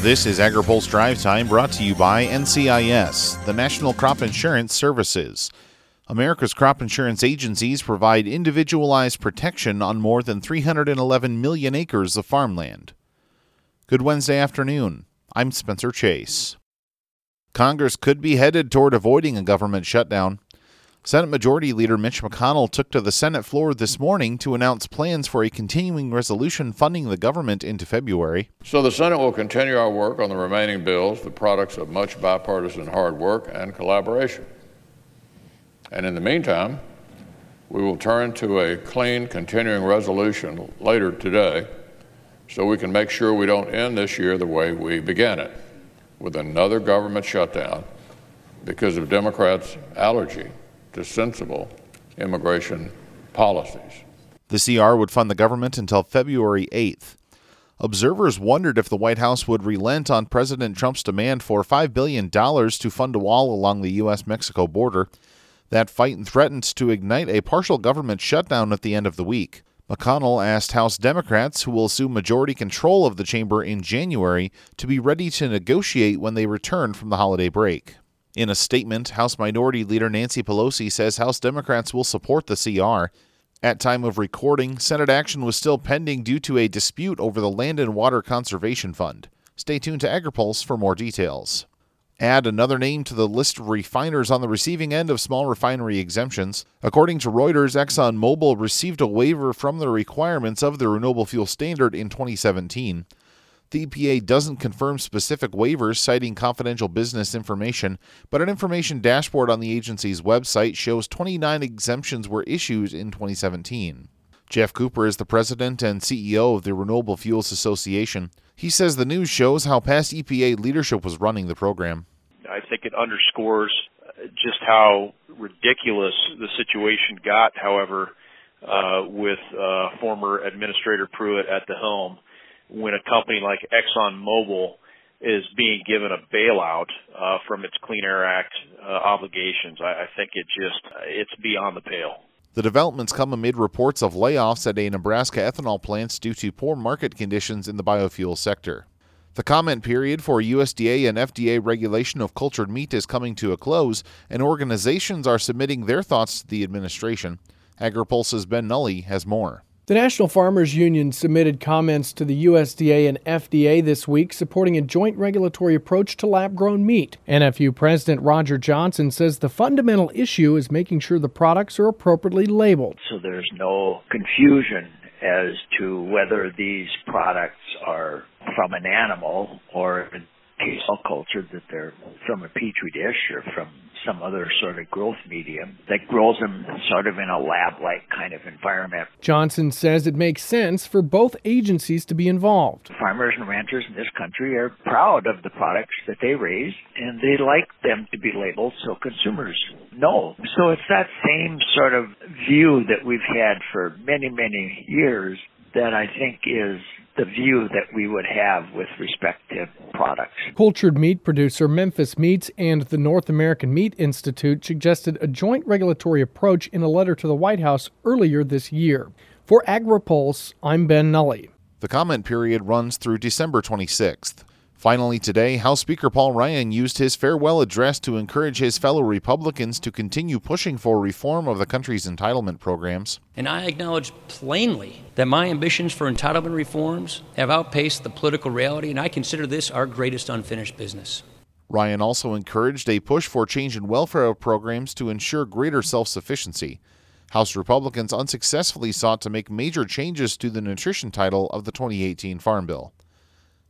This is AgriPulse Drive Time brought to you by NCIS, the National Crop Insurance Services. America's crop insurance agencies provide individualized protection on more than 311 million acres of farmland. Good Wednesday afternoon. I'm Spencer Chase. Congress could be headed toward avoiding a government shutdown. Senate Majority Leader Mitch McConnell took to the Senate floor this morning to announce plans for a continuing resolution funding the government into February. So the Senate will continue our work on the remaining bills, the products of much bipartisan hard work and collaboration. And in the meantime, we will turn to a clean continuing resolution later today so we can make sure we don't end this year the way we began it, with another government shutdown because of Democrats' allergy to sensible immigration policies. The CR would fund the government until February 8th. Observers wondered if the White House would relent on President Trump's demand for $5 billion to fund a wall along the U.S. Mexico border. That fight threatens to ignite a partial government shutdown at the end of the week. McConnell asked House Democrats, who will assume majority control of the chamber in January, to be ready to negotiate when they return from the holiday break. In a statement, House Minority Leader Nancy Pelosi says House Democrats will support the CR. At time of recording, Senate action was still pending due to a dispute over the Land and Water Conservation Fund. Stay tuned to AgriPulse for more details. Add another name to the list of refiners on the receiving end of small refinery exemptions. According to Reuters, ExxonMobil received a waiver from the requirements of the Renewable Fuel Standard in 2017. The EPA doesn't confirm specific waivers citing confidential business information, but an information dashboard on the agency's website shows 29 exemptions were issued in 2017. Jeff Cooper is the president and CEO of the Renewable Fuels Association. He says the news shows how past EPA leadership was running the program. I think it underscores just how ridiculous the situation got, however, uh, with uh, former Administrator Pruitt at the helm when a company like ExxonMobil is being given a bailout uh, from its Clean Air Act uh, obligations. I, I think it just it's beyond the pale. The developments come amid reports of layoffs at a Nebraska ethanol plant due to poor market conditions in the biofuel sector. The comment period for USDA and FDA regulation of cultured meat is coming to a close, and organizations are submitting their thoughts to the administration. AgriPulse's Ben Nuelle has more. The National Farmers Union submitted comments to the USDA and FDA this week supporting a joint regulatory approach to lab grown meat. NFU President Roger Johnson says the fundamental issue is making sure the products are appropriately labeled. So there's no confusion as to whether these products are from an animal or cell culture that they're from a petri dish or from some other sort of growth medium that grows them sort of in a lab like kind of environment. Johnson says it makes sense for both agencies to be involved. Farmers and ranchers in this country are proud of the products that they raise and they like them to be labeled so consumers know. So it's that same sort of view that we've had for many, many years that I think is the view that we would have with respect to products. Cultured meat producer Memphis Meats and the North American Meat Institute suggested a joint regulatory approach in a letter to the White House earlier this year. For AgriPulse, I'm Ben Nuelle. The comment period runs through December 26th. Finally, today, House Speaker Paul Ryan used his farewell address to encourage his fellow Republicans to continue pushing for reform of the country's entitlement programs. And I acknowledge plainly that my ambitions for entitlement reforms have outpaced the political reality, and I consider this our greatest unfinished business. Ryan also encouraged a push for change in welfare programs to ensure greater self sufficiency. House Republicans unsuccessfully sought to make major changes to the nutrition title of the 2018 Farm Bill.